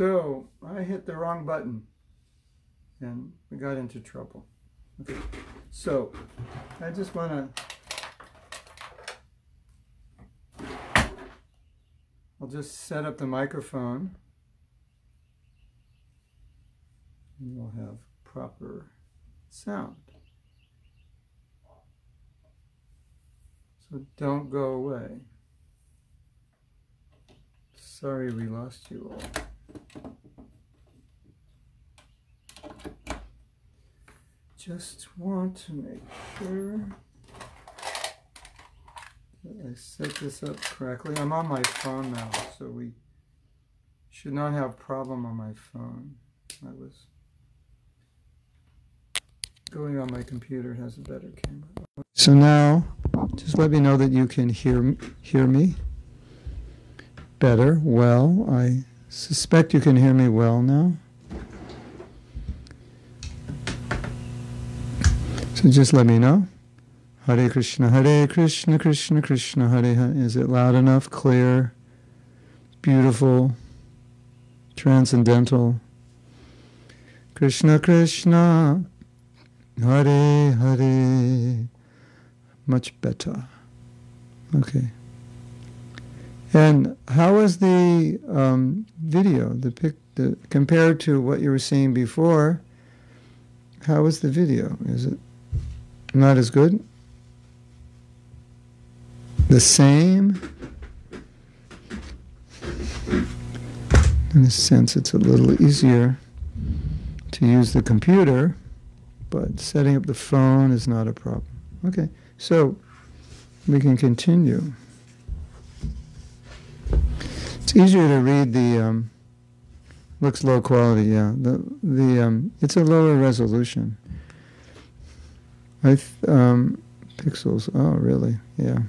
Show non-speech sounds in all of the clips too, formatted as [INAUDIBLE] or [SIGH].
So I hit the wrong button and we got into trouble. Okay. So I just want to, I'll just set up the microphone and we'll have proper sound. So don't go away. Sorry we lost you all. Just want to make sure that I set this up correctly. I'm on my phone now, so we should not have problem on my phone. I was going on my computer has a better camera. So now, just let me know that you can hear hear me better, well. I suspect you can hear me well now. So just let me know. Hare Krishna, Hare Krishna, Krishna Krishna, Hare Hare. Is it loud enough, clear, beautiful, transcendental? Krishna Krishna, Hare Hare. Much better. Okay. And how was the um, video, the pic, the, compared to what you were seeing before? How was the video? Is it not as good? The same? In a sense, it's a little easier to use the computer, but setting up the phone is not a problem. Okay, so we can continue. It's easier to read the. Um, looks low quality, yeah. The the um, it's a lower resolution. I th- um, pixels. Oh, really? Yeah.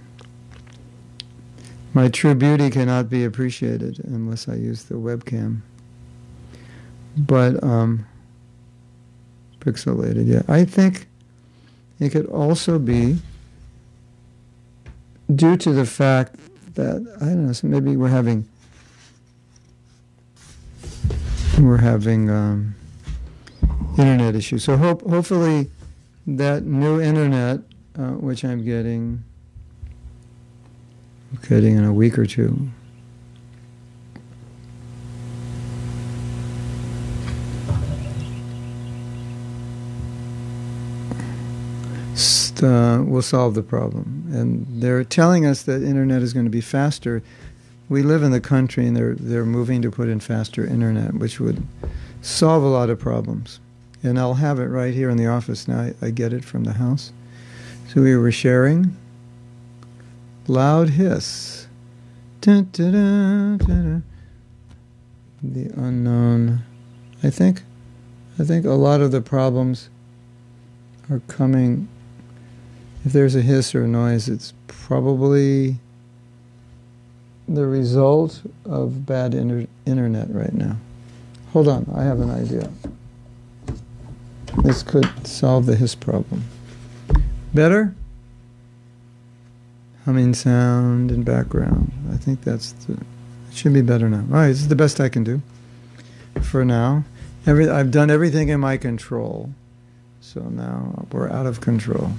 My true beauty cannot be appreciated unless I use the webcam. But um, pixelated, yeah. I think it could also be due to the fact that I don't know. So maybe we're having we're having um, internet issues. So hope, hopefully that new internet, uh, which I'm getting, getting in a week or two. Uh, will solve the problem. And they're telling us that internet is going to be faster we live in the country and they're they're moving to put in faster internet, which would solve a lot of problems. And I'll have it right here in the office now. I, I get it from the house. So we were sharing. Loud hiss. Dun, dun, dun, the unknown. I think I think a lot of the problems are coming if there's a hiss or a noise, it's probably the result of bad inter- internet right now. Hold on, I have an idea. This could solve the hiss problem. Better? Humming sound and background. I think that's the. It should be better now. All right, this is the best I can do for now. Every, I've done everything in my control. So now we're out of control.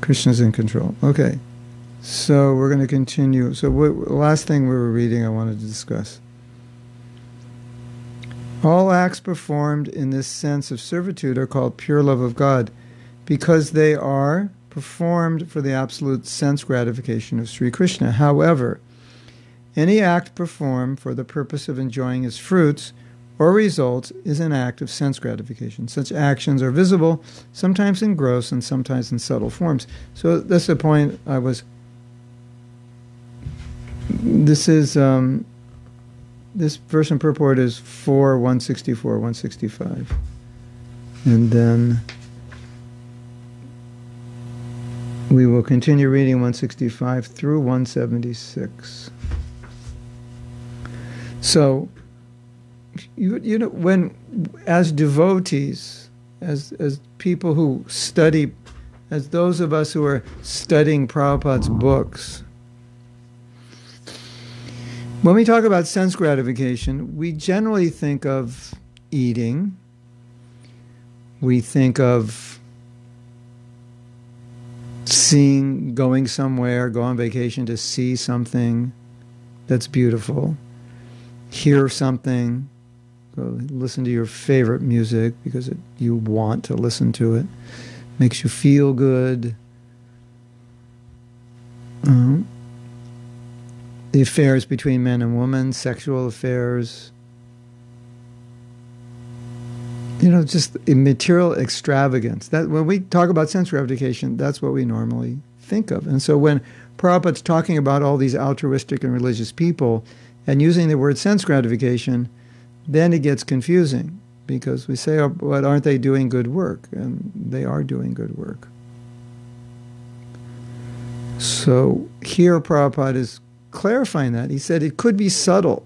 Krishna's in control. Okay. So we're going to continue. So what, last thing we were reading, I wanted to discuss. All acts performed in this sense of servitude are called pure love of God, because they are performed for the absolute sense gratification of Sri Krishna. However, any act performed for the purpose of enjoying his fruits or results is an act of sense gratification. Such actions are visible, sometimes in gross and sometimes in subtle forms. So that's the point I was this is um, this verse in purport is 4 164 165 and then we will continue reading 165 through 176 so you, you know when as devotees as as people who study as those of us who are studying Prabhupada's books When we talk about sense gratification, we generally think of eating, we think of seeing, going somewhere, go on vacation to see something that's beautiful, hear something, listen to your favorite music because it, you want to listen to it, makes you feel good. Uh, the affairs between men and women, sexual affairs, you know, just material extravagance. That when we talk about sense gratification, that's what we normally think of. And so when Prabhupada's talking about all these altruistic and religious people and using the word sense gratification, then it gets confusing because we say, oh, but aren't they doing good work? And they are doing good work. So here Prabhupada is clarifying that. He said it could be subtle.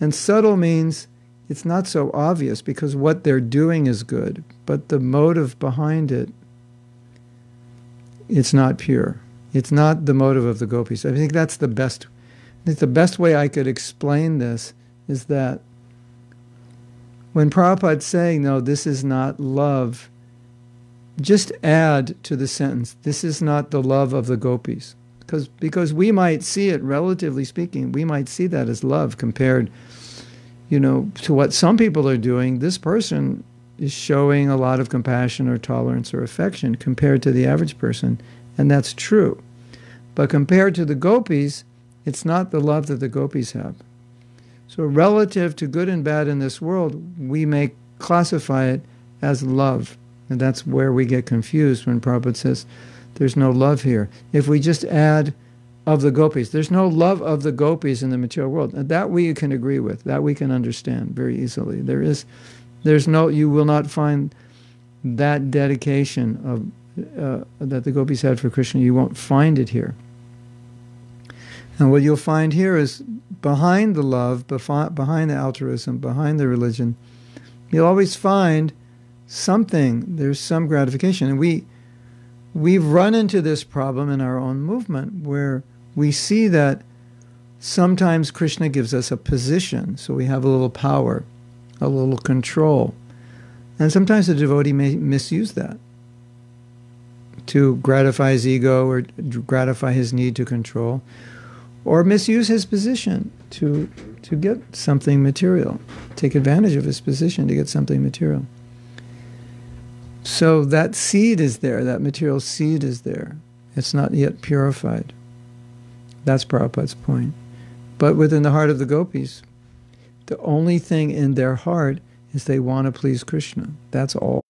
And subtle means it's not so obvious because what they're doing is good, but the motive behind it, it's not pure. It's not the motive of the gopis. I think that's the best. I think the best way I could explain this is that when Prabhupada's saying, no, this is not love, just add to the sentence, this is not the love of the gopis. Because, because we might see it, relatively speaking, we might see that as love compared you know, to what some people are doing, this person is showing a lot of compassion or tolerance or affection compared to the average person, and that's true. But compared to the gopis, it's not the love that the gopis have. So, relative to good and bad in this world, we may classify it as love. And that's where we get confused when Prabhupada says there's no love here. If we just add of the gopis. There's no love of the gopis in the material world. And that we can agree with. That we can understand very easily. There is, there's no. You will not find that dedication of uh, that the gopis had for Krishna. You won't find it here. And what you'll find here is behind the love, behind the altruism, behind the religion, you'll always find something. There's some gratification, and we we've run into this problem in our own movement where we see that sometimes Krishna gives us a position, so we have a little power, a little control. And sometimes the devotee may misuse that to gratify his ego or gratify his need to control, or misuse his position to, to get something material, take advantage of his position to get something material. So that seed is there, that material seed is there. It's not yet purified. That's Prabhupada's point. But within the heart of the gopis, the only thing in their heart is they want to please Krishna. That's all.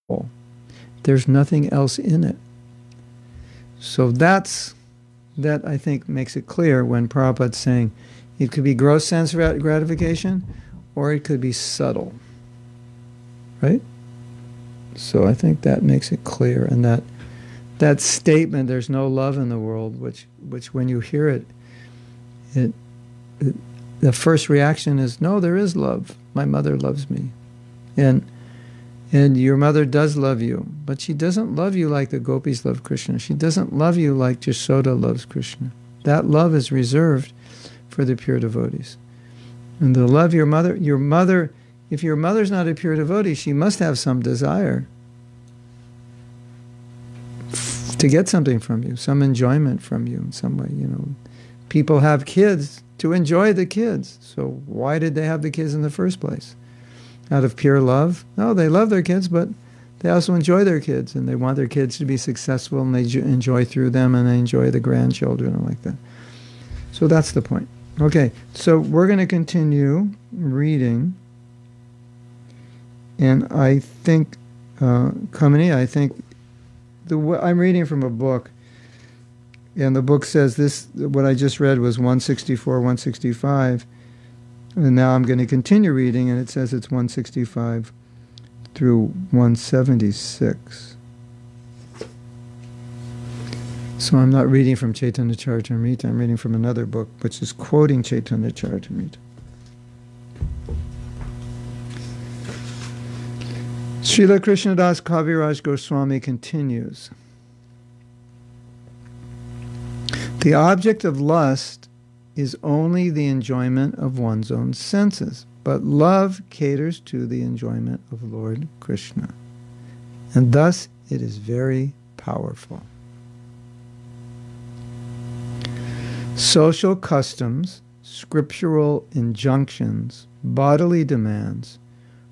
There's nothing else in it. So that's that I think makes it clear when Prabhupada's saying it could be gross sense gratification or it could be subtle. Right? So I think that makes it clear and that that statement there's no love in the world which which when you hear it it, it, the first reaction is, no, there is love. My mother loves me. And and your mother does love you, but she doesn't love you like the gopis love Krishna. She doesn't love you like Yashoda loves Krishna. That love is reserved for the pure devotees. And to love your mother, your mother, if your mother's not a pure devotee, she must have some desire to get something from you, some enjoyment from you in some way, you know people have kids to enjoy the kids. So why did they have the kids in the first place? Out of pure love? No, they love their kids, but they also enjoy their kids and they want their kids to be successful and they enjoy through them and they enjoy the grandchildren and like that. So that's the point. Okay, so we're going to continue reading. And I think, uh, Kamini, I think the I'm reading from a book and the book says this what I just read was 164, 165. And now I'm going to continue reading, and it says it's 165 through 176. So I'm not reading from Chaitanya Charitamrita, I'm reading from another book which is quoting Chaitanya Charitamrita. Srila Krishnadas Kaviraj Goswami continues. The object of lust is only the enjoyment of one's own senses, but love caters to the enjoyment of Lord Krishna. And thus it is very powerful. Social customs, scriptural injunctions, bodily demands,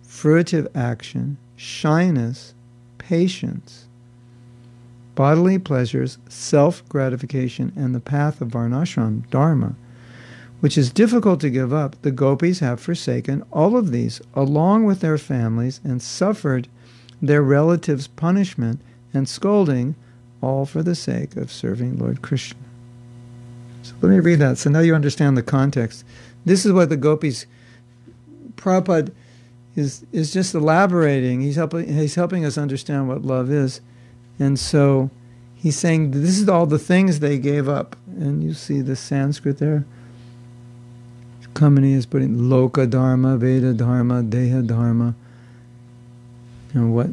fruitive action, shyness, patience, bodily pleasures, self gratification, and the path of Varnashram, Dharma, which is difficult to give up, the gopis have forsaken all of these along with their families and suffered their relatives' punishment and scolding, all for the sake of serving Lord Krishna. So let me read that. So now you understand the context. This is what the gopis, Prabhupada is, is just elaborating. He's helping, he's helping us understand what love is. And so he's saying this is all the things they gave up. And you see the Sanskrit there. Kamini is putting Loka Dharma, Veda Dharma, Deha Dharma. You know, what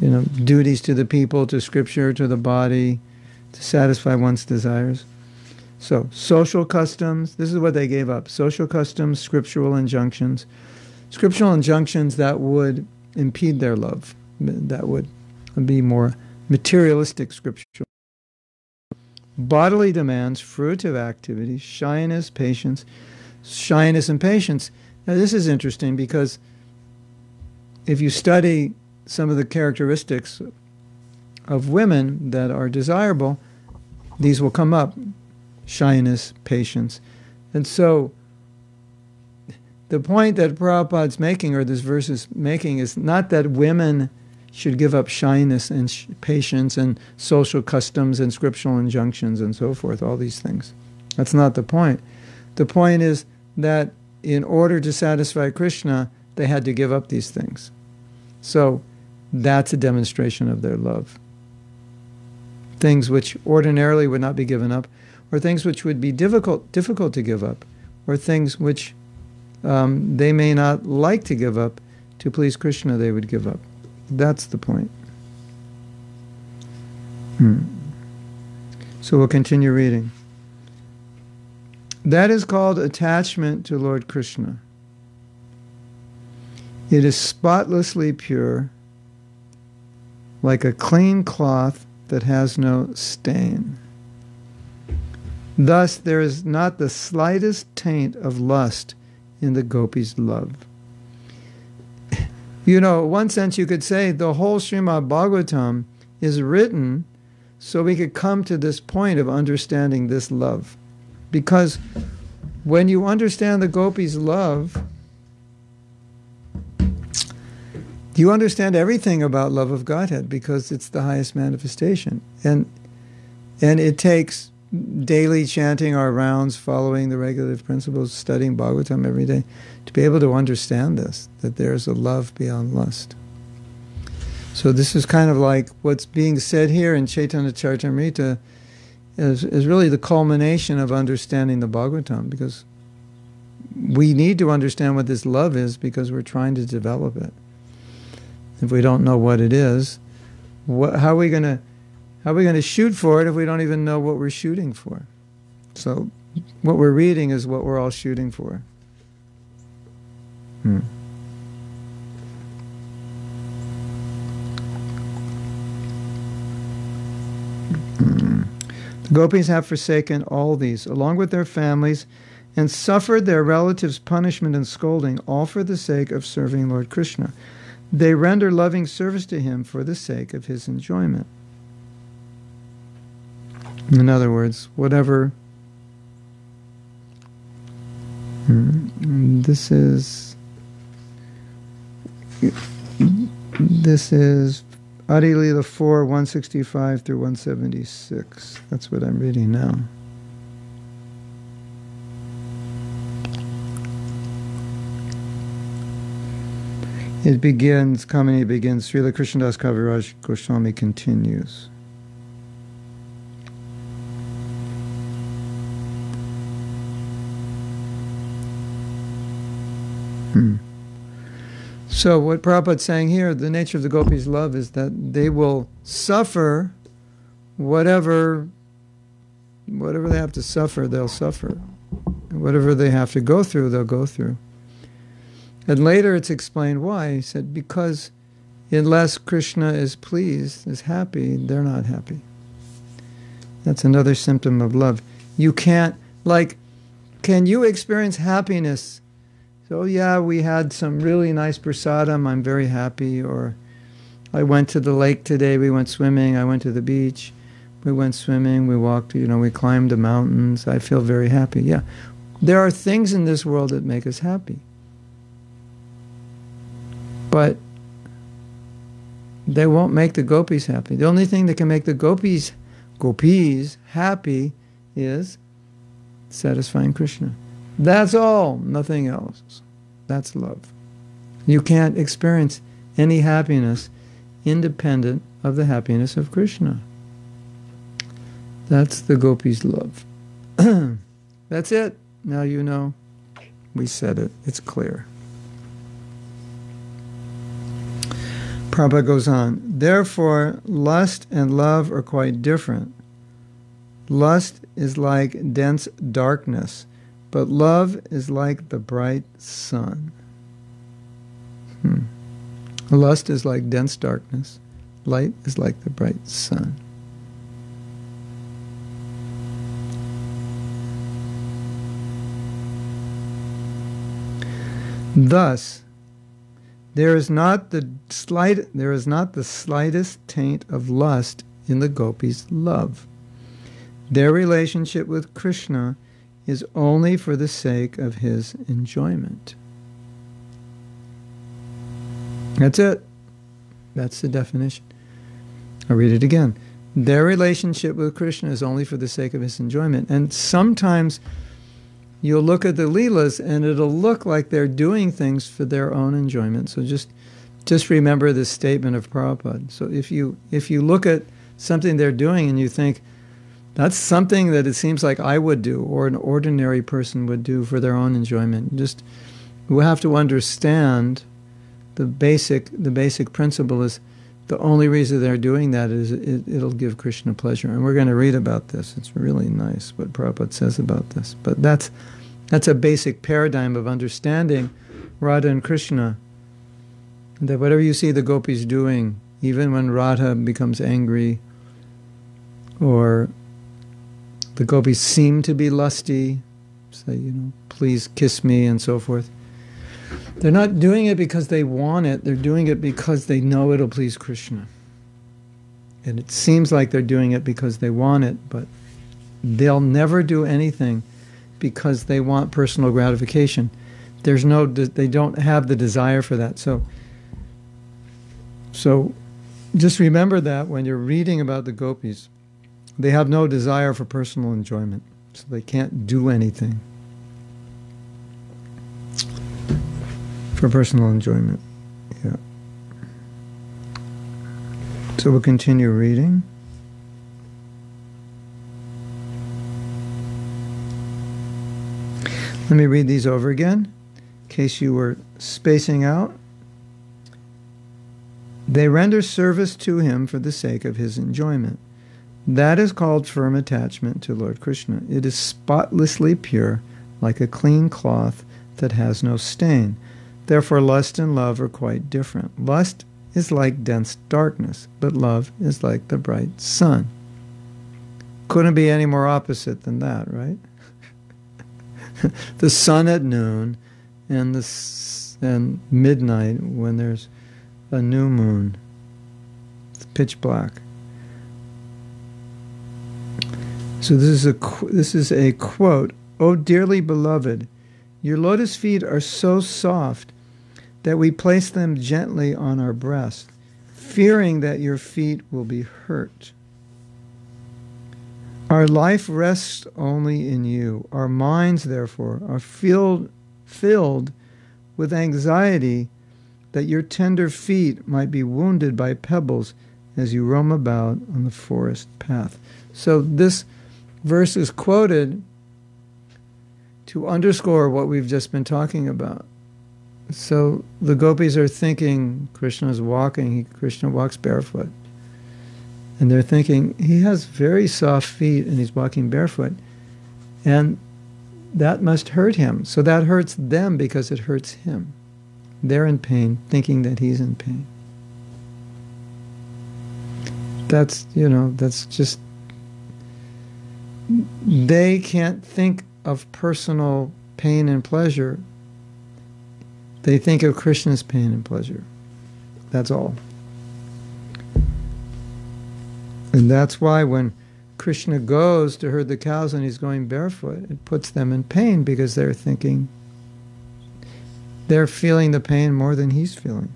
you know, duties to the people, to scripture, to the body, to satisfy one's desires. So, social customs, this is what they gave up social customs, scriptural injunctions. Scriptural injunctions that would impede their love, that would be more materialistic scriptural. Bodily demands, fruitive activities, shyness, patience. Shyness and patience. Now, this is interesting because if you study some of the characteristics of women that are desirable, these will come up shyness, patience. And so the point that Prabhupada's making, or this verse is making, is not that women should give up shyness and sh- patience and social customs and scriptural injunctions and so forth, all these things. That's not the point. The point is that in order to satisfy Krishna, they had to give up these things. So that's a demonstration of their love. Things which ordinarily would not be given up or things which would be difficult difficult to give up, or things which um, they may not like to give up to please Krishna, they would give up. That's the point. Hmm. So we'll continue reading. That is called attachment to Lord Krishna. It is spotlessly pure, like a clean cloth that has no stain. Thus, there is not the slightest taint of lust in the gopis' love. You know, one sense you could say the whole Srimad Bhagavatam is written so we could come to this point of understanding this love. Because when you understand the gopis' love, you understand everything about love of Godhead because it's the highest manifestation. And and it takes daily chanting our rounds, following the regulative principles, studying Bhagavatam every day, to be able to understand this, that there's a love beyond lust. So this is kind of like what's being said here in Chaitanya Charitamrita is, is really the culmination of understanding the Bhagavatam, because we need to understand what this love is because we're trying to develop it. If we don't know what it is, what, how are we going to how are we going to shoot for it if we don't even know what we're shooting for? So, what we're reading is what we're all shooting for. Hmm. The gopis have forsaken all these, along with their families, and suffered their relatives' punishment and scolding, all for the sake of serving Lord Krishna. They render loving service to him for the sake of his enjoyment. In other words, whatever. Hmm, this is. This is Adi Lila 4, 165 through 176. That's what I'm reading now. It begins, Kamini begins, Srila Krishnadas Kaviraj Goswami continues. Hmm. So, what Prabhupada's saying here, the nature of the gopis' love is that they will suffer whatever, whatever they have to suffer, they'll suffer. Whatever they have to go through, they'll go through. And later it's explained why. He said, because unless Krishna is pleased, is happy, they're not happy. That's another symptom of love. You can't, like, can you experience happiness? So, yeah, we had some really nice prasadam, I'm very happy. Or, I went to the lake today, we went swimming, I went to the beach, we went swimming, we walked, you know, we climbed the mountains, I feel very happy. Yeah. There are things in this world that make us happy. But they won't make the gopis happy. The only thing that can make the gopis gopis happy is satisfying Krishna. That's all, nothing else. That's love. You can't experience any happiness independent of the happiness of Krishna. That's the gopis' love. [CLEARS THROAT] That's it. Now you know. We said it. It's clear. Prabhupada goes on, therefore, lust and love are quite different. Lust is like dense darkness, but love is like the bright sun. Hmm. Lust is like dense darkness, light is like the bright sun. Thus, there is not the slight there is not the slightest taint of lust in the gopis' love. Their relationship with Krishna is only for the sake of his enjoyment. That's it. That's the definition. I'll read it again. Their relationship with Krishna is only for the sake of his enjoyment. And sometimes you'll look at the Leelas and it'll look like they're doing things for their own enjoyment. So just just remember this statement of Prabhupada. So if you if you look at something they're doing and you think that's something that it seems like I would do or an ordinary person would do for their own enjoyment, just we have to understand the basic the basic principle is the only reason they're doing that is it, will give Krishna pleasure. And we're going to read about this. It's really nice what Prabhupada says about this. But that's, that's a basic paradigm of understanding Radha and Krishna. That whatever you see the gopis doing, even when Radha becomes angry, or the gopis seem to be lusty, say, you know, please kiss me, and so forth they're not doing it because they want it, they're doing it because they know it'll please Krishna. And it seems like they're doing it because they want it, but they'll never do anything because they want personal gratification. There's no, they don't have the desire for that. So, so just remember that when you're reading about the gopis, they have no desire for personal enjoyment, so they can't do anything. for personal enjoyment. Yeah. So we'll continue reading. Let me read these over again, in case you were spacing out. They render service to him for the sake of his enjoyment. That is called firm attachment to Lord Krishna. It is spotlessly pure, like a clean cloth that has no stain. Therefore, lust and love are quite different. Lust is like dense darkness, but love is like the bright sun. Couldn't be any more opposite than that, right? [LAUGHS] the sun at noon and the and midnight when there's a new moon. It's pitch black. So this is a this is a quote. Oh dearly beloved, your lotus feet are so soft that we place them gently on our breast, fearing that your feet will be hurt. Our life rests only in you. Our minds, therefore, are filled, filled with anxiety that your tender feet might be wounded by pebbles as you roam about on the forest path. So this verse is quoted to underscore what we've just been talking about. So the gopis are thinking Krishna is walking, Krishna walks barefoot. And they're thinking, he has very soft feet and he's walking barefoot. And that must hurt him. So that hurts them because it hurts him. They're in pain, thinking that he's in pain. That's, you know, that's just. They can't think of personal pain and pleasure. They think of Krishna's pain and pleasure. That's all. And that's why when Krishna goes to herd the cows and he's going barefoot, it puts them in pain because they're thinking, they're feeling the pain more than he's feeling.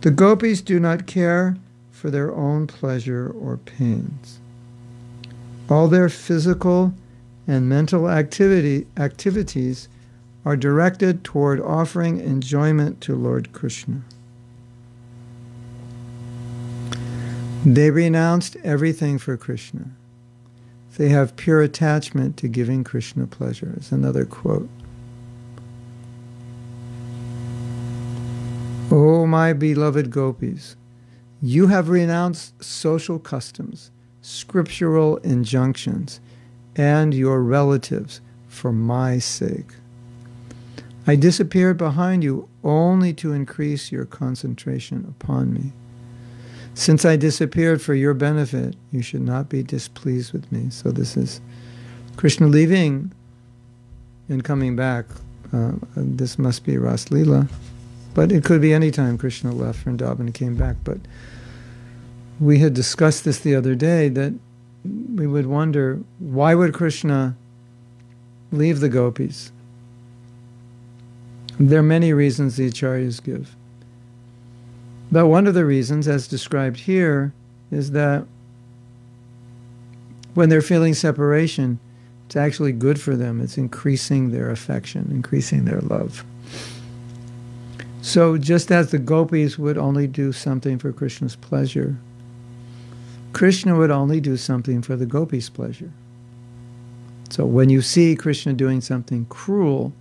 The gopis do not care for their own pleasure or pains. All their physical and mental activity, activities are directed toward offering enjoyment to Lord Krishna. They renounced everything for Krishna. They have pure attachment to giving Krishna pleasure. Is another quote. Oh, my beloved gopis, you have renounced social customs, scriptural injunctions, and your relatives for my sake. I disappeared behind you only to increase your concentration upon me. Since I disappeared for your benefit, you should not be displeased with me. So this is Krishna leaving and coming back. Uh, this must be Ras. But it could be any time Krishna left Vrindavan and came back. But we had discussed this the other day that we would wonder why would Krishna leave the gopis? There are many reasons the acharyas give. But one of the reasons, as described here, is that when they're feeling separation, it's actually good for them. It's increasing their affection, increasing their love. So, just as the gopis would only do something for Krishna's pleasure, Krishna would only do something for the gopis' pleasure. So, when you see Krishna doing something cruel,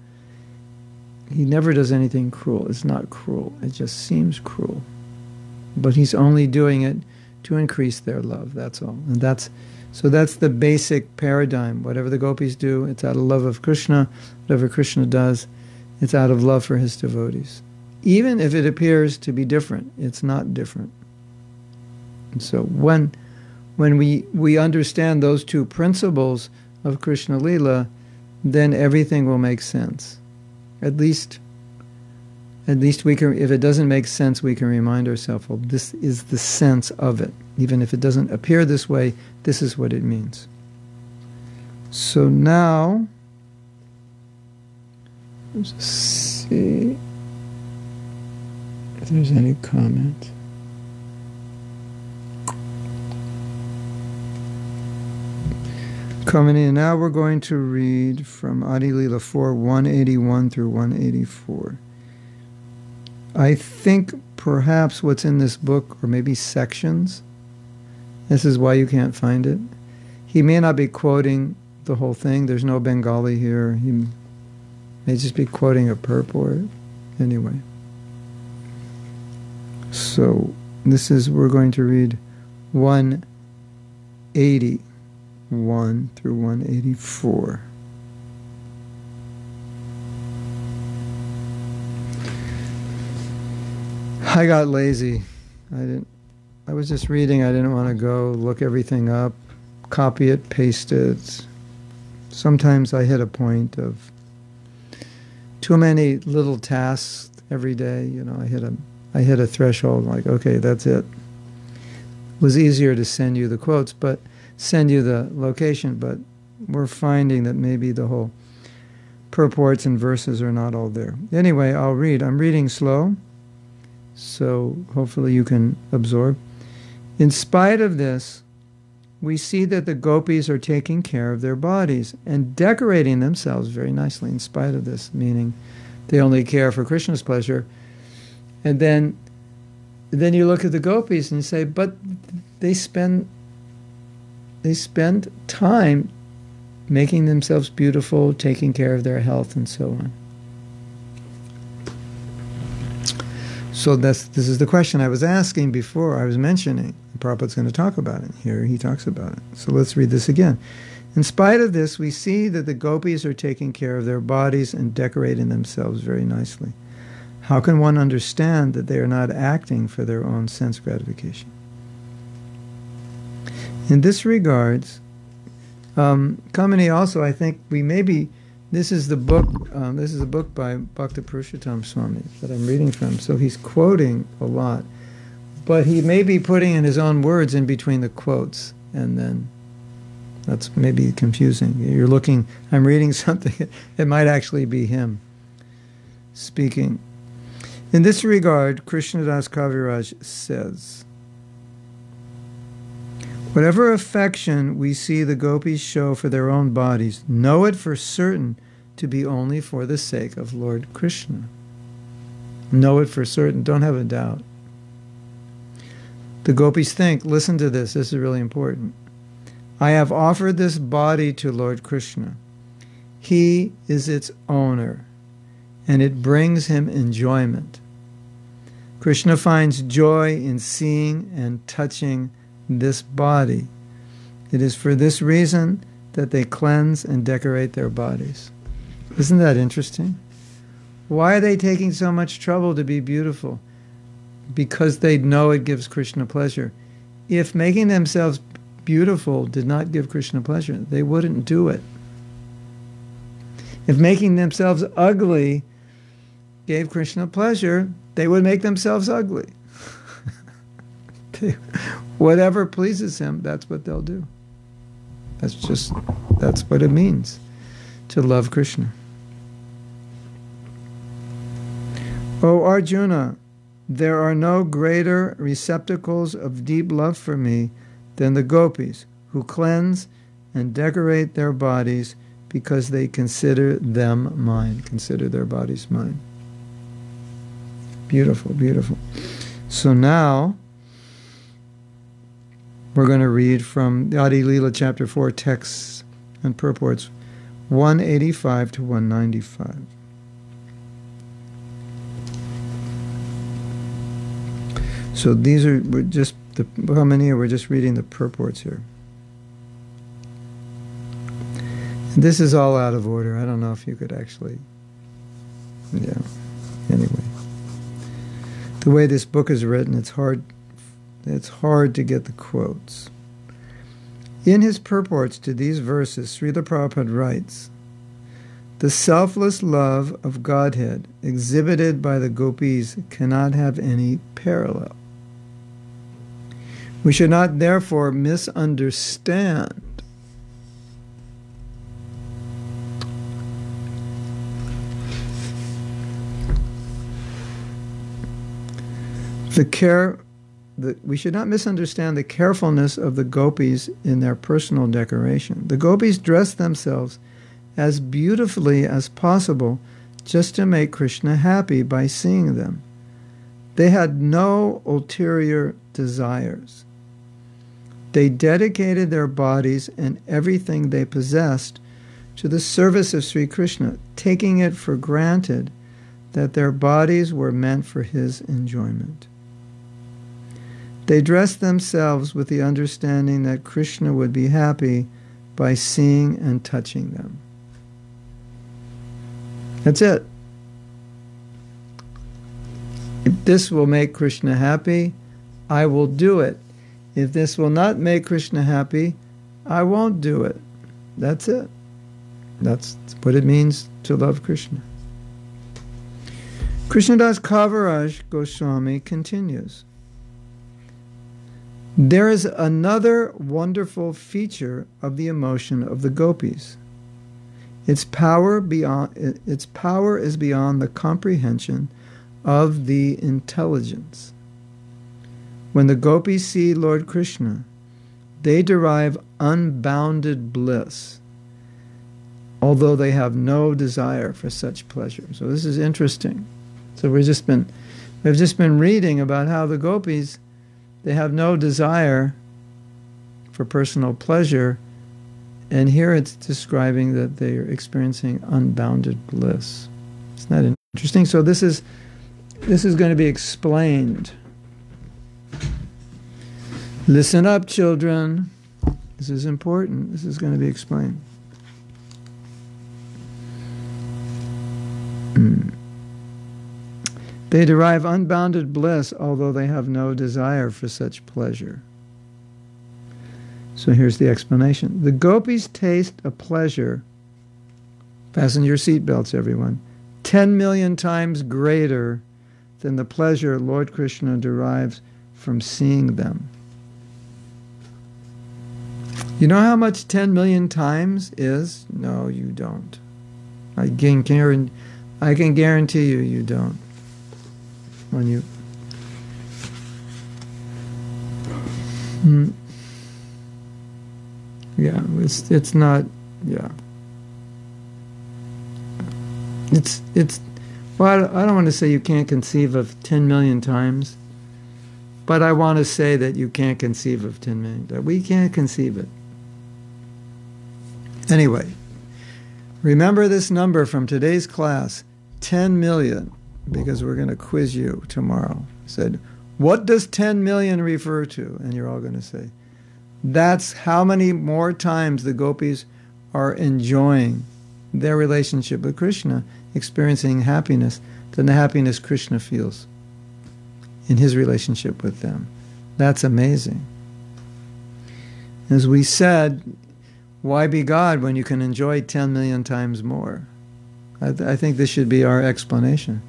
he never does anything cruel. It's not cruel, it just seems cruel but he's only doing it to increase their love. That's all, and that's so that's the basic paradigm. Whatever the gopis do, it's out of love of Krishna. Whatever Krishna does, it's out of love for his devotees. Even if it appears to be different, it's not different. And so when when we, we understand those two principles of Krishna Lila, then everything will make sense. At least at least we can, if it doesn't make sense, we can remind ourselves, well, this is the sense of it. Even if it doesn't appear this way, this is what it means. So now, let's see if there's any comment. Coming in now, we're going to read from Adi Lila 4 181 through 184. I think perhaps what's in this book, or maybe sections, this is why you can't find it. He may not be quoting the whole thing. There's no Bengali here. He may just be quoting a purport. Anyway. So this is, we're going to read 181 through 184. I got lazy. I didn't. I was just reading. I didn't want to go look everything up, copy it, paste it. Sometimes I hit a point of too many little tasks every day. You know, I hit a I hit a threshold. Like, okay, that's it. It was easier to send you the quotes, but send you the location. But we're finding that maybe the whole purports and verses are not all there. Anyway, I'll read. I'm reading slow so hopefully you can absorb. In spite of this, we see that the gopis are taking care of their bodies and decorating themselves very nicely in spite of this, meaning they only care for Krishna's pleasure. And then then you look at the gopis and you say, but they spend they spend time making themselves beautiful, taking care of their health and so on. So that's this is the question I was asking before I was mentioning. The Prabhupada's going to talk about it. Here he talks about it. So let's read this again. In spite of this, we see that the gopis are taking care of their bodies and decorating themselves very nicely. How can one understand that they are not acting for their own sense gratification? In this regards, um, Kamini also, I think we maybe, this is the book, um, this is a book by Bhakti Purushottam Swami that I'm reading from, so he's quoting a lot. But he may be putting in his own words in between the quotes, and then that's maybe confusing. You're looking, I'm reading [LAUGHS] something, it might actually be him speaking. In this regard, Krishnadas Kaviraj says, Whatever affection we see the gopis show for their own bodies, know it for certain to be only for the sake of Lord Krishna. Know it for certain, don't have a doubt. The gopis think, listen to this, this is really important. I have offered this body to Lord Krishna. He is its owner, and it brings him enjoyment. Krishna finds joy in seeing and touching this body. It is for this reason that they cleanse and decorate their bodies. Isn't that interesting? Why are they taking so much trouble to be beautiful? Because they know it gives Krishna pleasure. If making themselves beautiful did not give Krishna pleasure, they wouldn't do it. If making themselves ugly gave Krishna pleasure, they would make themselves ugly. [LAUGHS] Whatever pleases him, that's what they'll do. That's just, that's what it means to love Krishna. O Arjuna, there are no greater receptacles of deep love for me than the gopis, who cleanse and decorate their bodies because they consider them mine, consider their bodies mine. Beautiful, beautiful. So now we're going to read from the Adi Leela chapter 4 texts and purports 185 to 195. So these are we're just the how many are we're just reading the purports here. This is all out of order. I don't know if you could actually yeah. Anyway the way this book is written, it's hard, it's hard to get the quotes. In his purports to these verses, Srila Prabhupada writes, The selfless love of Godhead exhibited by the gopis cannot have any parallel. We should not therefore misunderstand The care that we should not misunderstand the carefulness of the gopis in their personal decoration. The gopis dressed themselves as beautifully as possible just to make Krishna happy by seeing them. They had no ulterior desires. They dedicated their bodies and everything they possessed to the service of Sri Krishna, taking it for granted that their bodies were meant for his enjoyment. They dressed themselves with the understanding that Krishna would be happy by seeing and touching them. That's it. If this will make Krishna happy, I will do it. If this will not make Krishna happy, I won't do it. That's it. That's what it means to love Krishna. Krishnadas Kaviraj Goswami continues. There is another wonderful feature of the emotion of the gopis. Its power beyond its power is beyond the comprehension of the intelligence. When the gopis see Lord Krishna, they derive unbounded bliss, although they have no desire for such pleasure. So this is interesting. So we've just been we've just been reading about how the gopis they have no desire for personal pleasure. And here it's describing that they are experiencing unbounded bliss. Isn't that interesting? So this is this is going to be explained. Listen up, children. This is important. This is going to be explained. Hmm. They derive unbounded bliss, although they have no desire for such pleasure. So here's the explanation. The gopis taste a pleasure, fasten your seatbelts, everyone, 10 million times greater than the pleasure Lord Krishna derives from seeing them. You know how much 10 million times is? No, you don't. I can guarantee, I can guarantee you, you don't. When you. Hmm. Yeah, it's it's not. Yeah. It's it's. Well, I don't want to say you can't conceive of 10 million times, but I want to say that you can't conceive of 10 million. That we can't conceive it. Anyway, remember this number from today's class 10 million, because we're going to quiz you tomorrow. Said, What does 10 million refer to? And you're all going to say, That's how many more times the gopis are enjoying their relationship with Krishna, experiencing happiness, than the happiness Krishna feels in his relationship with them. That's amazing. As we said, why be God when you can enjoy 10 million times more? I, th- I, think this should be our explanation.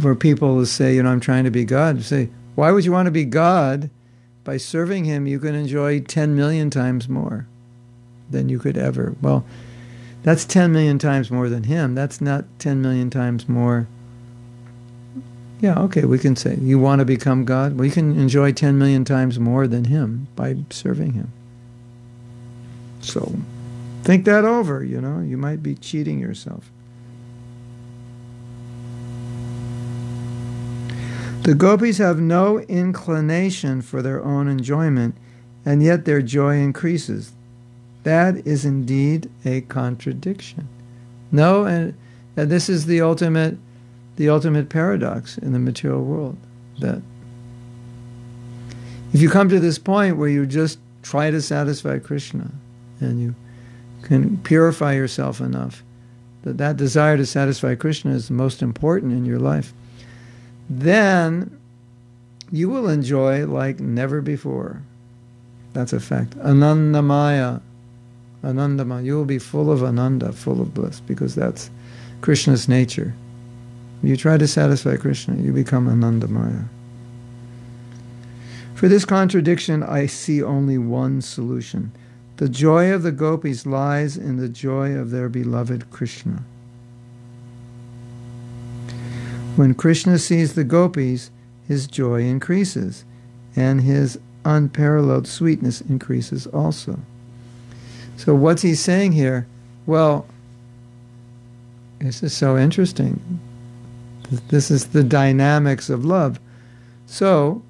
For people to say, you know, I'm trying to be God, say, why would you want to be God? By serving Him, you can enjoy 10 million times more than you could ever. Well, that's 10 million times more than Him. That's not 10 million times more. Yeah, okay, we can say, you want to become God? Well, you can enjoy 10 million times more than Him by serving Him. So think that over, you know, you might be cheating yourself. The gopis have no inclination for their own enjoyment, and yet their joy increases. That is indeed a contradiction. No, and, and this is the ultimate, the ultimate paradox in the material world. That if you come to this point where you just try to satisfy Krishna, and you can purify yourself enough that that desire to satisfy Krishna is the most important in your life, then you will enjoy like never before. That's a fact. Anandamaya. Anandamaya. You will be full of ananda, full of bliss, because that's Krishna's nature. You try to satisfy Krishna, you become Anandamaya. For this contradiction, I see only one solution. The joy of the gopis lies in the joy of their beloved Krishna. When Krishna sees the gopis, his joy increases, and his unparalleled sweetness increases also. So, what's he saying here? Well, this is so interesting. This is the dynamics of love. So,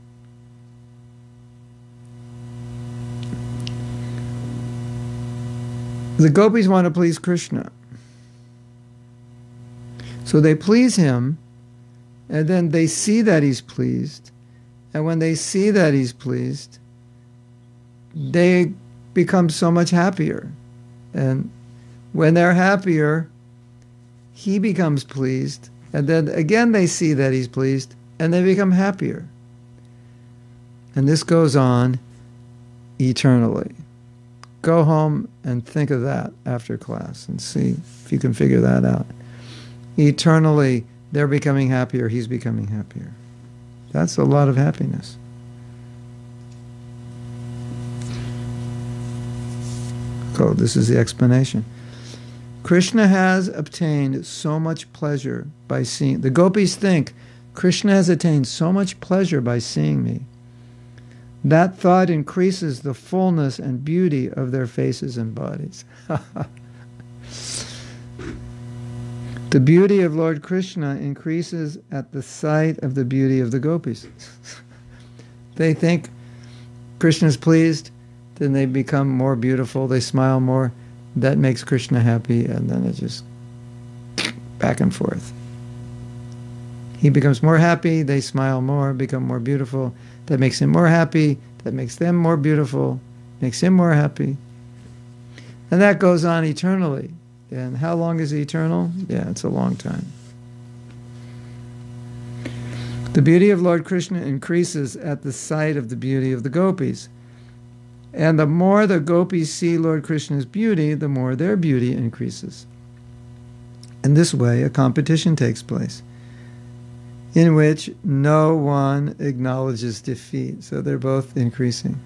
The gopis want to please Krishna. So they please him, and then they see that he's pleased. And when they see that he's pleased, they become so much happier. And when they're happier, he becomes pleased. And then again, they see that he's pleased, and they become happier. And this goes on eternally go home and think of that after class and see if you can figure that out. Eternally, they're becoming happier, he's becoming happier. That's a lot of happiness. So, this is the explanation. Krishna has obtained so much pleasure by seeing. The gopis think Krishna has attained so much pleasure by seeing me that thought increases the fullness and beauty of their faces and bodies. [LAUGHS] the beauty of Lord Krishna increases at the sight of the beauty of the gopis. [LAUGHS] they think Krishna is pleased, then they become more beautiful, they smile more. That makes Krishna happy, and then it just back and forth. He becomes more happy, they smile more, become more beautiful that makes him more happy, that makes them more beautiful, makes him more happy. And that goes on eternally. And how long is eternal? Yeah, it's a long time. The beauty of Lord Krishna increases at the sight of the beauty of the gopis. And the more the gopis see Lord Krishna's beauty, the more their beauty increases. In this way, a competition takes place in which no one acknowledges defeat. So they're both increasing.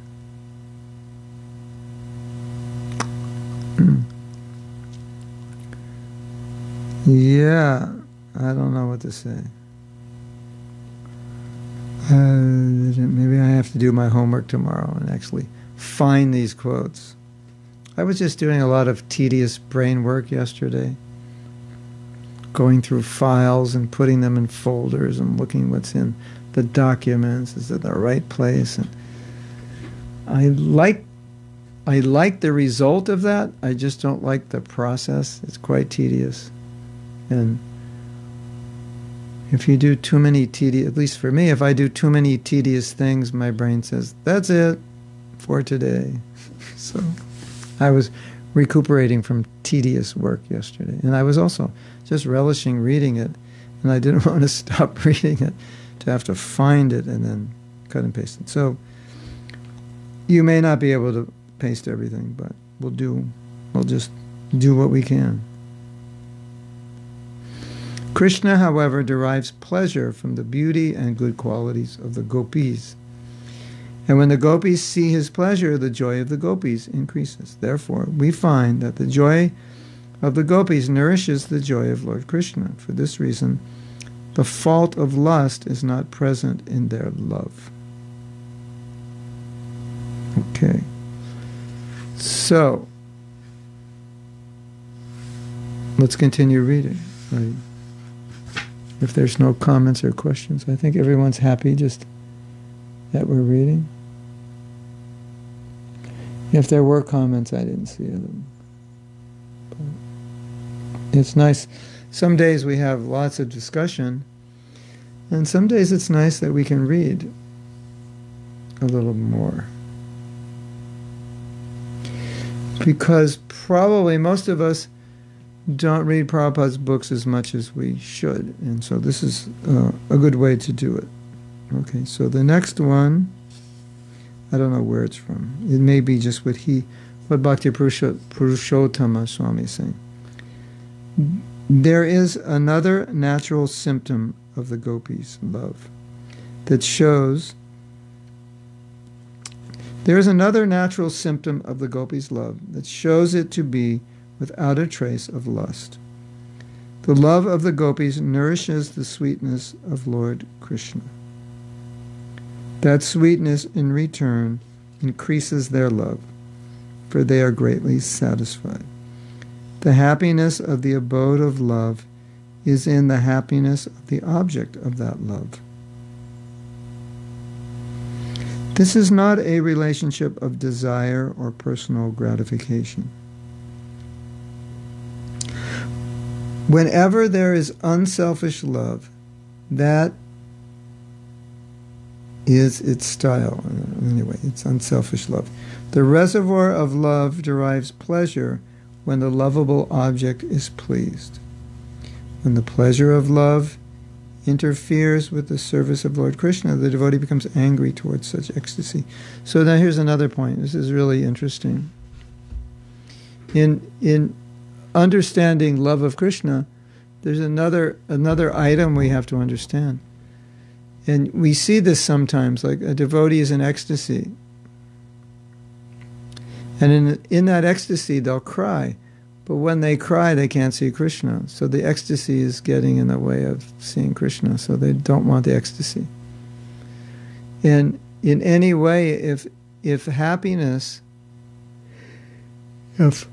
Yeah, I don't know what to say. Uh, maybe I have to do my homework tomorrow and actually find these quotes. I was just doing a lot of tedious brain work yesterday going through files and putting them in folders and looking what's in the documents. Is it the right place? And I like I like the result of that. I just don't like the process. It's quite tedious. And if you do too many tedious, at least for me, if I do too many tedious things, my brain says, that's it for today. [LAUGHS] so I was recuperating from tedious work yesterday. And I was also just relishing reading it. And I didn't [LAUGHS] want to stop [LAUGHS] reading it to have to find it and then cut and paste it. So you may not be able to paste everything, but we'll do, we'll just do what we can. Krishna, however, derives pleasure from the beauty and good qualities of the gopis. And when the gopis see his pleasure, the joy of the gopis increases. Therefore, we find that the joy of the gopis nourishes the joy of Lord Krishna. For this reason, the fault of lust is not present in their love. Okay. So, let's continue reading. If there's no comments or questions, I think everyone's happy just that we're reading. If there were comments, I didn't see them. But it's nice. Some days we have lots of discussion, and some days it's nice that we can read a little more. Because probably most of us don't read Prabhupada's books as much as we should, and so this is uh, a good way to do it. Okay, so the next one I don't know where it's from. It may be just what he, what Bhakti Purushottama Swami is saying. There is another natural symptom of the gopis' love that shows. There is another natural symptom of the gopis' love that shows it to be without a trace of lust. The love of the gopis nourishes the sweetness of Lord Krishna. That sweetness in return increases their love, for they are greatly satisfied. The happiness of the abode of love is in the happiness of the object of that love. This is not a relationship of desire or personal gratification. Whenever there is unselfish love, that is its style. Anyway, it's unselfish love. The reservoir of love derives pleasure when the lovable object is pleased. When the pleasure of love interferes with the service of Lord Krishna, the devotee becomes angry towards such ecstasy. So now here's another point. This is really interesting. In in understanding love of Krishna, there's another another item we have to understand. And we see this sometimes, like a devotee is in ecstasy. And in, in that ecstasy, they'll cry. But when they cry, they can't see Krishna. So the ecstasy is getting in the way of seeing Krishna. So they don't want the ecstasy. And in any way, if if happiness, if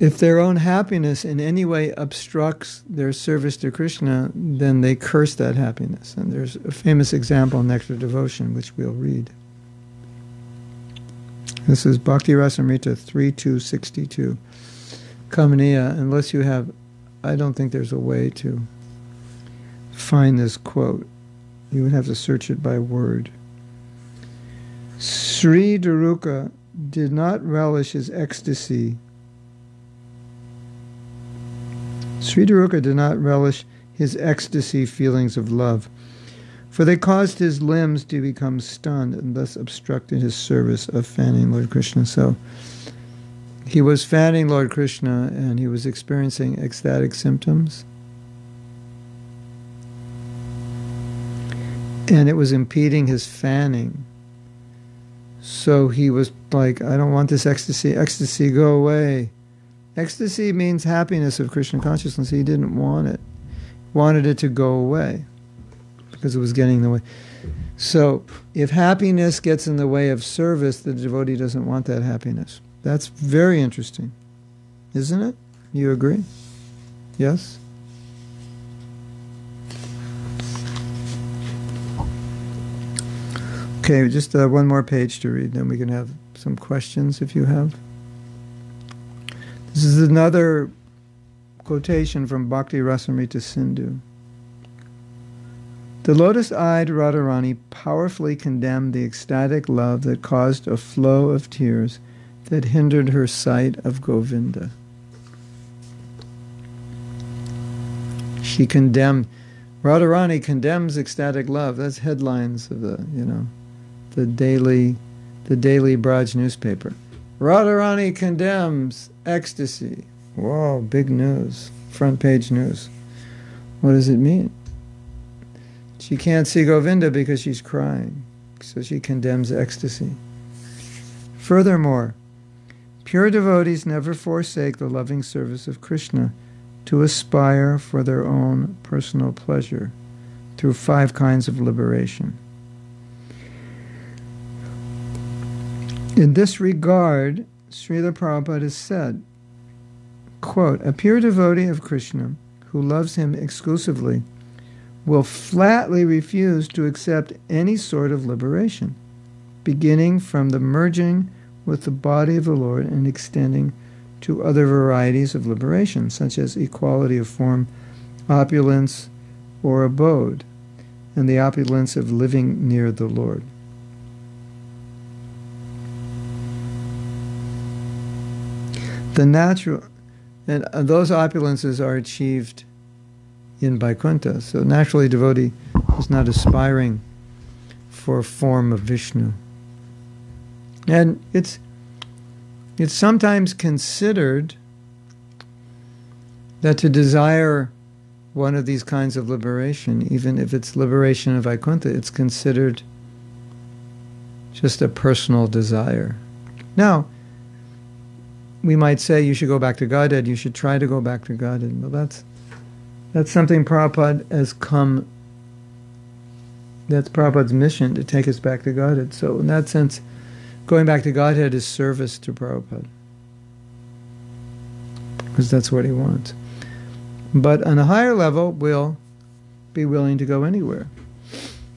if their own happiness in any way obstructs their service to Krishna, then they curse that happiness. And there's a famous example in Nectar Devotion, which we'll read. This is Bhakti Rasamrita 3262. Kamaniya, unless you have, I don't think there's a way to find this quote. You would have to search it by word. Sri Daruka did not relish his ecstasy. Sri Daruka did not relish his ecstasy feelings of love, for they caused his limbs to become stunned and thus obstructed his service of fanning Lord Krishna. So he was fanning Lord Krishna and he was experiencing ecstatic symptoms. And it was impeding his fanning. So he was like, I don't want this ecstasy. Ecstasy, go away. Ecstasy means happiness of Krishna consciousness. He didn't want it. Wanted it to go away because it was getting in the way. So if happiness gets in the way of service, the devotee doesn't want that happiness. That's very interesting. Isn't it? You agree? Yes? Okay, just uh, one more page to read, then we can have some questions if you have. This is another quotation from Bhakti Rasamrita Sindhu. The lotus eyed Radharani powerfully condemned the ecstatic love that caused a flow of tears that hindered her sight of Govinda. She condemned, Radharani condemns ecstatic love. That's headlines of the, you know the daily, the daily Braj newspaper. Radharani condemns ecstasy. Whoa, big news. Front page news. What does it mean? She can't see Govinda because she's crying. So she condemns ecstasy. Furthermore, pure devotees never forsake the loving service of Krishna to aspire for their own personal pleasure through five kinds of liberation. In this regard, Srila Prabhupada said, quote, A pure devotee of Krishna who loves him exclusively will flatly refuse to accept any sort of liberation, beginning from the merging with the body of the Lord and extending to other varieties of liberation, such as equality of form, opulence, or abode, and the opulence of living near the Lord. The natural, and uh, those opulences are achieved in Vaikuntha. So naturally, devotee is not aspiring for a form of Vishnu. And it's it's sometimes considered that to desire one of these kinds of liberation, even if it's liberation of Vaikuntha, it's considered just a personal desire. Now, we might say you should go back to Godhead, you should try to go back to Godhead. Well, that's, that's something Prabhupada has come, that's Prabhupada's mission to take us back to Godhead. So, in that sense, going back to Godhead is service to Prabhupada. Because that's what he wants. But on a higher level, we'll be willing to go anywhere.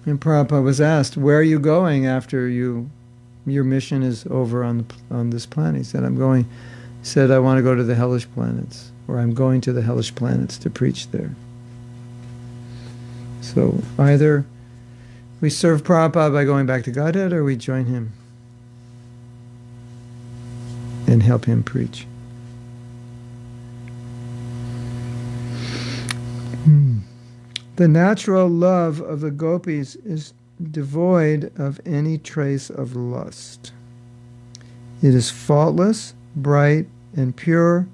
And Prabhupada was asked, Where are you going after you your mission is over on on this planet? He said, I'm going said, I want to go to the hellish planets, or I'm going to the hellish planets to preach there. So either we serve Prabhupada by going back to Godhead, or we join him and help him preach. Hmm. The natural love of the gopis is devoid of any trace of lust. It is faultless, bright, and pure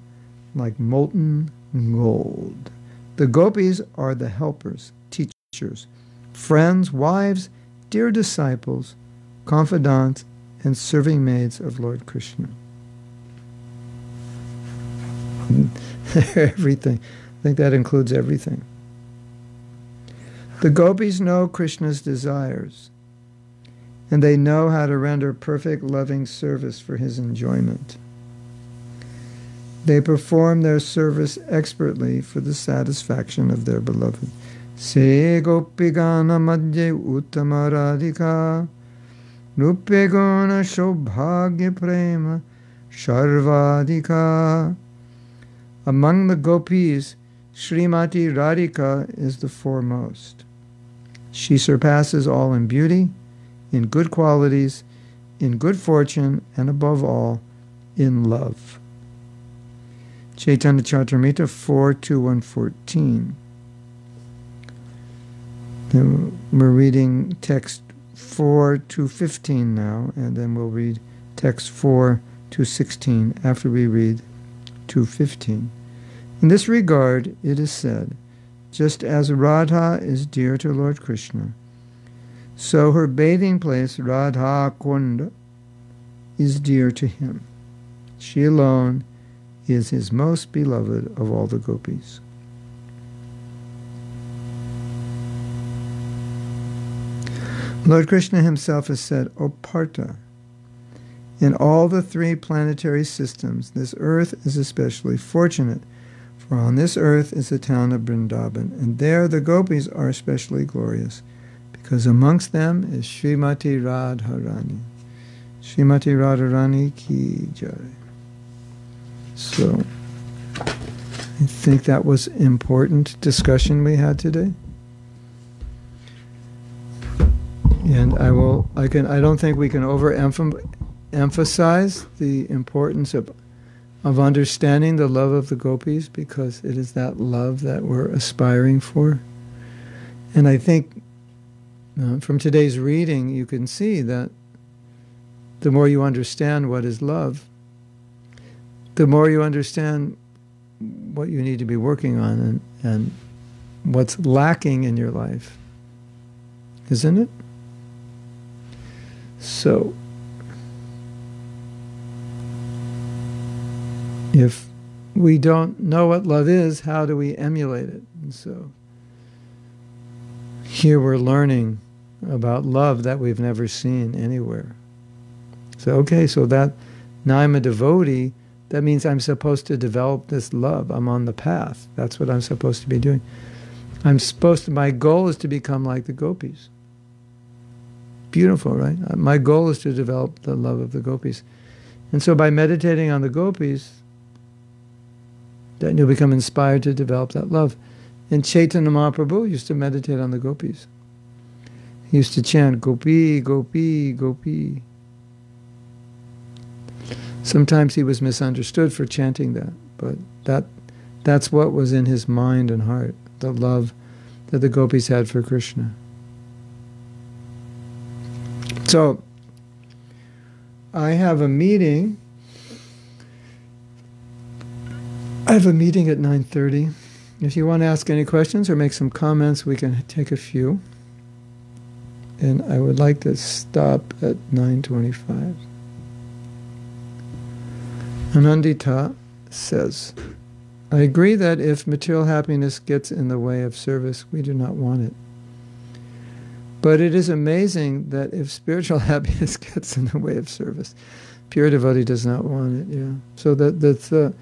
like molten gold. The gopis are the helpers, teachers, friends, wives, dear disciples, confidants, and serving maids of Lord Krishna. [LAUGHS] everything. I think that includes everything. The gopis know Krishna's desires, and they know how to render perfect loving service for his enjoyment. They perform their service expertly for the satisfaction of their beloved. Se gopigana madhye uttama radhika rupegona shobhagya prema sharvadika. Among the gopis, Srimati Radhika is the foremost. She surpasses all in beauty, in good qualities, in good fortune, and above all, in love. Chaitanya Charitamrita 4 2 1 14. Then we're reading text 4 to 15 now, and then we'll read text 4 to 16 after we read 215. In this regard, it is said, just as Radha is dear to Lord Krishna, so her bathing place, Radha Kunda, is dear to him. She alone is his most beloved of all the gopis. Lord Krishna himself has said, O Partha, in all the three planetary systems, this earth is especially fortunate, for on this earth is the town of Vrindavan, and there the gopis are especially glorious, because amongst them is Srimati Radharani. Srimati Radharani ki jai. So, I think that was important discussion we had today. And I will, I can, I don't think we can overemphasize the importance of, of understanding the love of the gopis because it is that love that we're aspiring for. And I think uh, from today's reading, you can see that the more you understand what is love, the more you understand what you need to be working on and, and what's lacking in your life. Isn't it? So, if we don't know what love is, how do we emulate it? And so, here we're learning about love that we've never seen anywhere. So, okay, so that now I'm a devotee, that means I'm supposed to develop this love. I'm on the path. That's what I'm supposed to be doing. I'm supposed to, my goal is to become like the gopis. Beautiful, right? Uh, my goal is to develop the love of the gopis. And so by meditating on the gopis, then you'll become inspired to develop that love. And Chaitanya Mahaprabhu used to meditate on the gopis. He used to chant, Gopi, Gopi, Gopi. Sometimes he was misunderstood for chanting that, but that, that's what was in his mind and heart, the love that the gopis had for Krishna. So I have a meeting. I have a meeting at 9:30. If you want to ask any questions or make some comments, we can take a few. And I would like to stop at 9:25. Anandita says, I agree that if material happiness gets in the way of service, we do not want it. But it is amazing that if spiritual [LAUGHS] happiness gets in the way of service, pure devotee does not want it. Yeah. So that that's the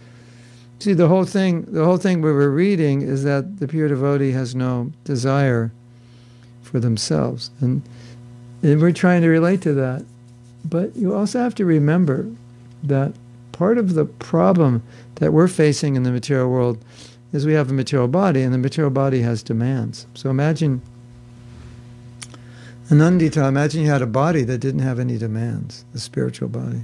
see the whole thing. The whole thing we were reading is that the pure devotee has no desire for themselves, and, and we're trying to relate to that. But you also have to remember that part of the problem that we're facing in the material world is we have a material body, and the material body has demands. So imagine Anandita, imagine you had a body that didn't have any demands, the spiritual body.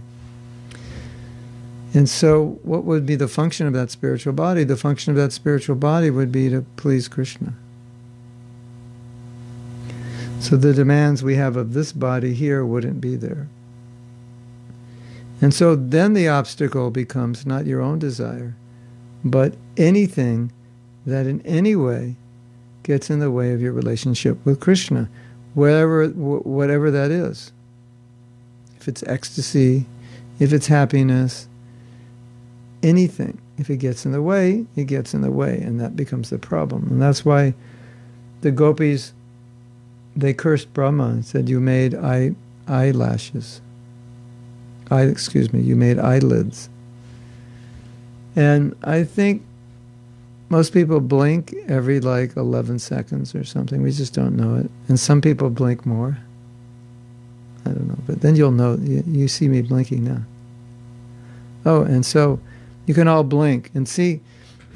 And so, what would be the function of that spiritual body? The function of that spiritual body would be to please Krishna. So, the demands we have of this body here wouldn't be there. And so, then the obstacle becomes not your own desire, but anything that in any way gets in the way of your relationship with Krishna whatever whatever that is. If it's ecstasy, if it's happiness, anything. If it gets in the way, it gets in the way, and that becomes the problem. And that's why the gopis they cursed Brahma and said, "You made eye eyelashes. I excuse me, you made eyelids." And I think most people blink every like 11 seconds or something. We just don't know it. And some people blink more. I don't know. But then you'll know. You, you see me blinking now. Oh, and so you can all blink and see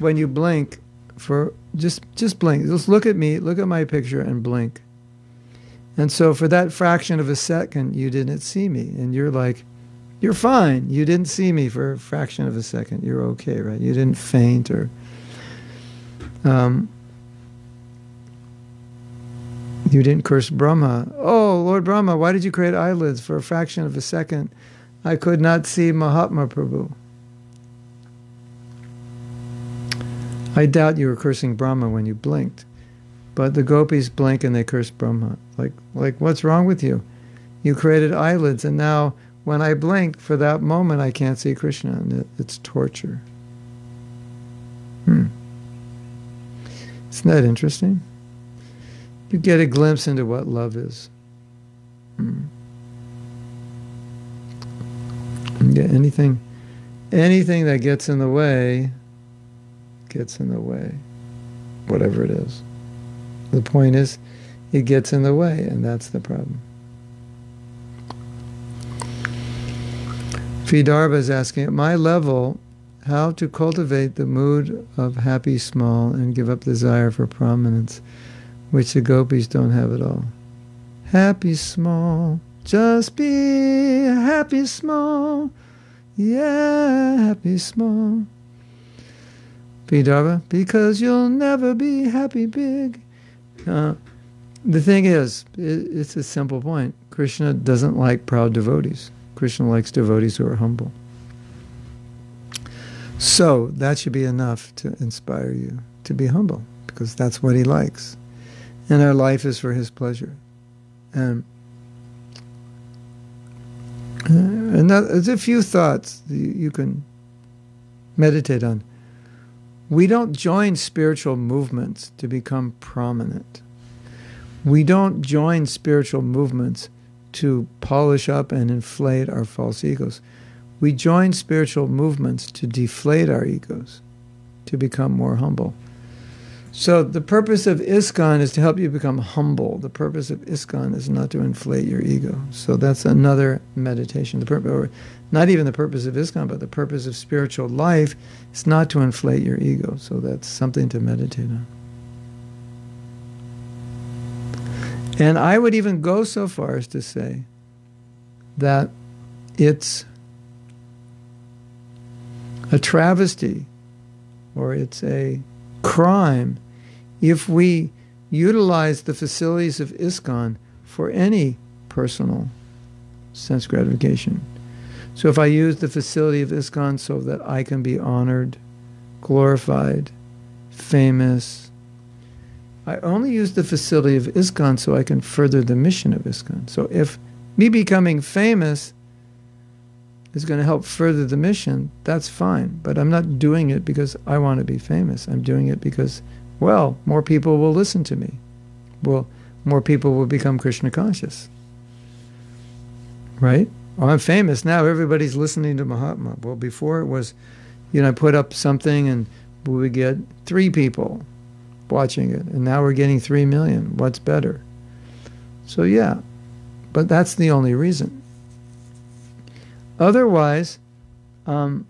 when you blink for just just blink. Just look at me, look at my picture and blink. And so for that fraction of a second, you didn't see me. And you're like, you're fine. You didn't see me for a fraction of a second. You're okay, right? You didn't faint or. Um, you didn't curse Brahma. Oh, Lord Brahma, why did you create eyelids for a fraction of a second? I could not see Mahatma Prabhu. I doubt you were cursing Brahma when you blinked. But the gopis blink and they curse Brahma. Like, like what's wrong with you? You created eyelids, and now when I blink for that moment, I can't see Krishna, and it, it's torture. Hmm. Isn't that interesting? You get a glimpse into what love is. Hmm. Yeah, anything, anything that gets in the way, gets in the way, whatever it is. The point is, it gets in the way, and that's the problem. Vidarbha is asking, at my level, how to cultivate the mood of happy small and give up desire for prominence, which the gopis don't have at all. Happy small, just be happy small, yeah, happy small. Vidarbha, because you'll never be happy big. Uh, the thing is, it, it's a simple point. Krishna doesn't like proud devotees. Krishna likes devotees who are humble. So that should be enough to inspire you to be humble, because that's what he likes. And our life is for his pleasure. And, uh, that, there's a few thoughts you, you can meditate on. We don't join spiritual movements to become prominent. We don't join spiritual movements to polish up and inflate our false egos. We join spiritual movements to deflate our egos, to become more humble. So the purpose of ISKCON is to help you become humble. The purpose of ISKCON is not to inflate your ego. So that's another meditation. The purpose, not even the purpose of ISKCON, but the purpose of spiritual life is not to inflate your ego. So that's something to meditate on. And I would even go so far as to say that it's a travesty or it's a crime if we utilize the facilities of ISKCON for any personal sense gratification. So if I use the facility of ISKCON so that I can be honored, glorified, famous, I only use the facility of ISKCON so I can further the mission of ISKCON. So if me becoming famous is going to help further the mission, that's fine. But I'm not doing it because I want to be famous. I'm doing it because, well, more people will listen to me. Well, more people will become Krishna conscious. Right? Well, I'm famous now. Everybody's listening to Mahatma. Well, before it was, you know, I put up something and we would get three people watching it, and now we're getting three million. What's better? So, yeah, but that's the only reason. Otherwise, um,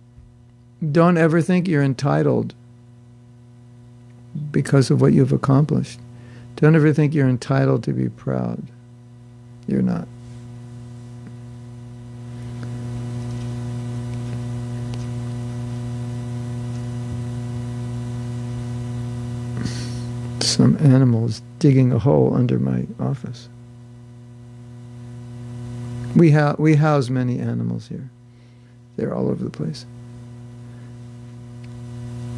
don't ever think you're entitled because of what you've accomplished. Don't ever think you're entitled to be proud. You're not. Some animals digging a hole under my office. We, ha- we house many animals here. They're all over the place.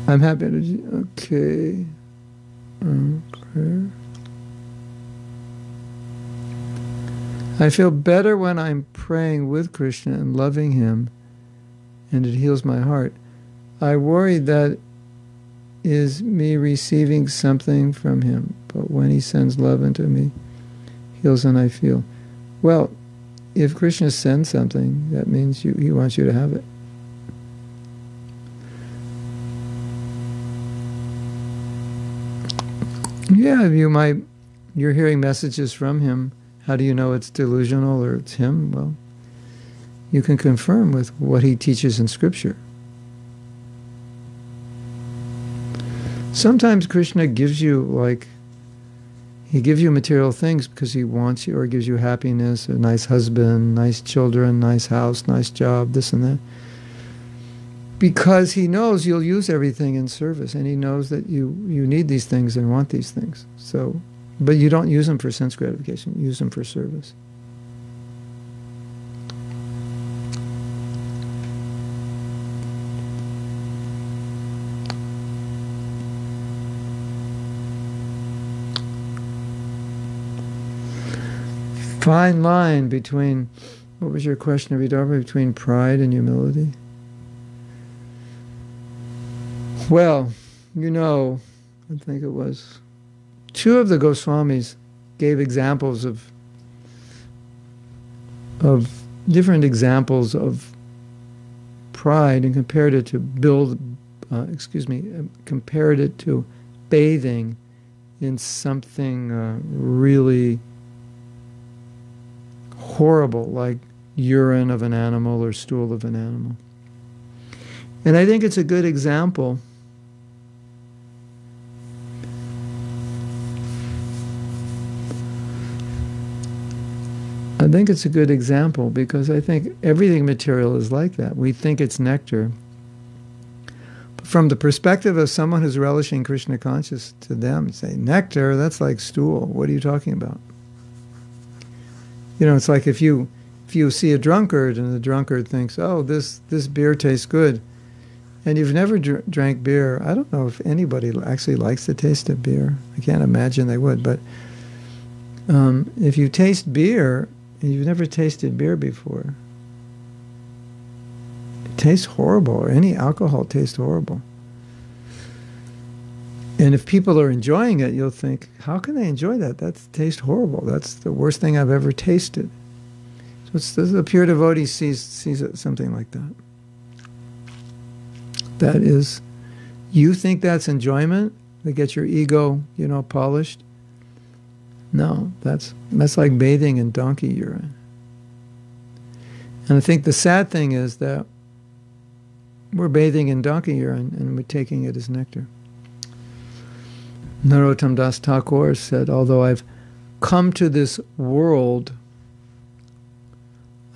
I'm happy to. Okay. Okay. I feel better when I'm praying with Krishna and loving him, and it heals my heart. I worry that is me receiving something from him, but when he sends love into me, heals and I feel. Well, if Krishna sends something, that means you, he wants you to have it. Yeah, you might, you're hearing messages from him. How do you know it's delusional or it's him? Well, you can confirm with what he teaches in Scripture. Sometimes Krishna gives you, like, He gives you material things because he wants you or gives you happiness, a nice husband, nice children, nice house, nice job, this and that. Because he knows you'll use everything in service and he knows that you, you need these things and want these things. So but you don't use them for sense gratification, you use them for service. Fine line between what was your question, Abhidharma, between pride and humility? Well, you know, I think it was two of the Goswamis gave examples of of different examples of pride and compared it to build, uh, excuse me, uh, compared it to bathing in something uh, really horrible, like urine of an animal or stool of an animal. And I think it's a good example. I think it's a good example because I think everything material is like that. We think it's nectar. But from the perspective of someone who's relishing Krishna consciousness, to them, say, nectar, that's like stool. What are you talking about? You know, it's like if you if you see a drunkard and the drunkard thinks, "Oh, this this beer tastes good," and you've never dr- drank beer, I don't know if anybody actually likes the taste of beer. I can't imagine they would, but um, if you taste beer and you've never tasted beer before, it tastes horrible, or any alcohol tastes horrible. And if people are enjoying it, you'll think, how can they enjoy that? That tastes horrible. That's the worst thing I've ever tasted. So it's, the pure devotee sees, sees it something like that. That is, you think that's enjoyment that gets your ego, you know, polished. No, that's that's like bathing in donkey urine. And I think the sad thing is that we're bathing in donkey urine and we're taking it as nectar. Narottam Das Thakur said, although I've come to this world,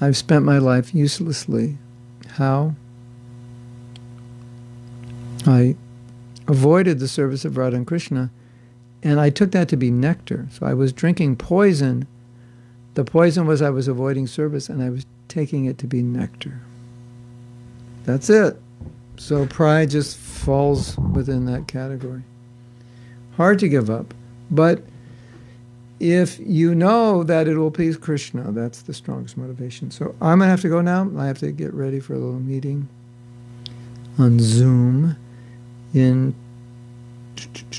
I've spent my life uselessly. How? I avoided the service of Radha and Krishna, and I took that to be nectar. So I was drinking poison. The poison was I was avoiding service, and I was taking it to be nectar. That's it. So pride just falls within that category hard to give up. But if you know that it will please Krishna, that's the strongest motivation. So I'm going to have to go now. I have to get ready for a little meeting on Zoom in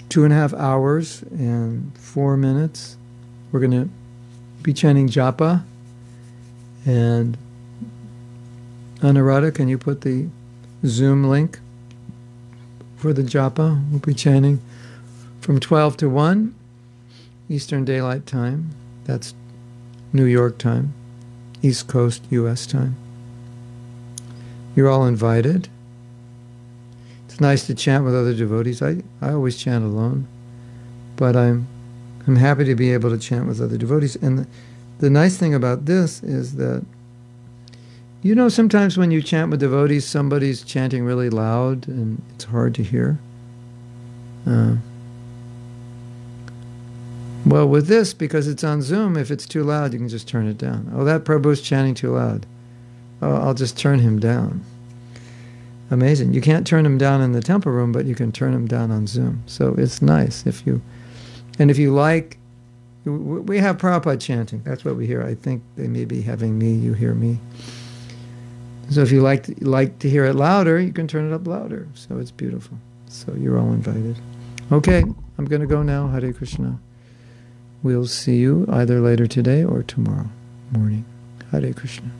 two and a half hours and four minutes. We're going to be chanting japa. And Anuradha, can you put the Zoom link for the japa? We'll be chanting from 12 to 1 Eastern Daylight Time. That's New York time, East Coast US time. You're all invited. It's nice to chant with other devotees. I, I always chant alone, but I'm I'm happy to be able to chant with other devotees. And the, the nice thing about this is that you know sometimes when you chant with devotees, somebody's chanting really loud and it's hard to hear. Uh, well, with this, because it's on Zoom, if it's too loud, you can just turn it down. Oh, that Prabhu's chanting too loud. Oh, I'll just turn him down. Amazing. You can't turn him down in the temple room, but you can turn him down on Zoom. So it's nice if you, and if you like, we have Prabhupada chanting. That's what we hear. I think they may be having me, you hear me. So if you like to, like to hear it louder, you can turn it up louder. So it's beautiful. So you're all invited. Okay, I'm going to go now. Hare Krishna. We'll see you either later today or tomorrow morning. Hare Krishna.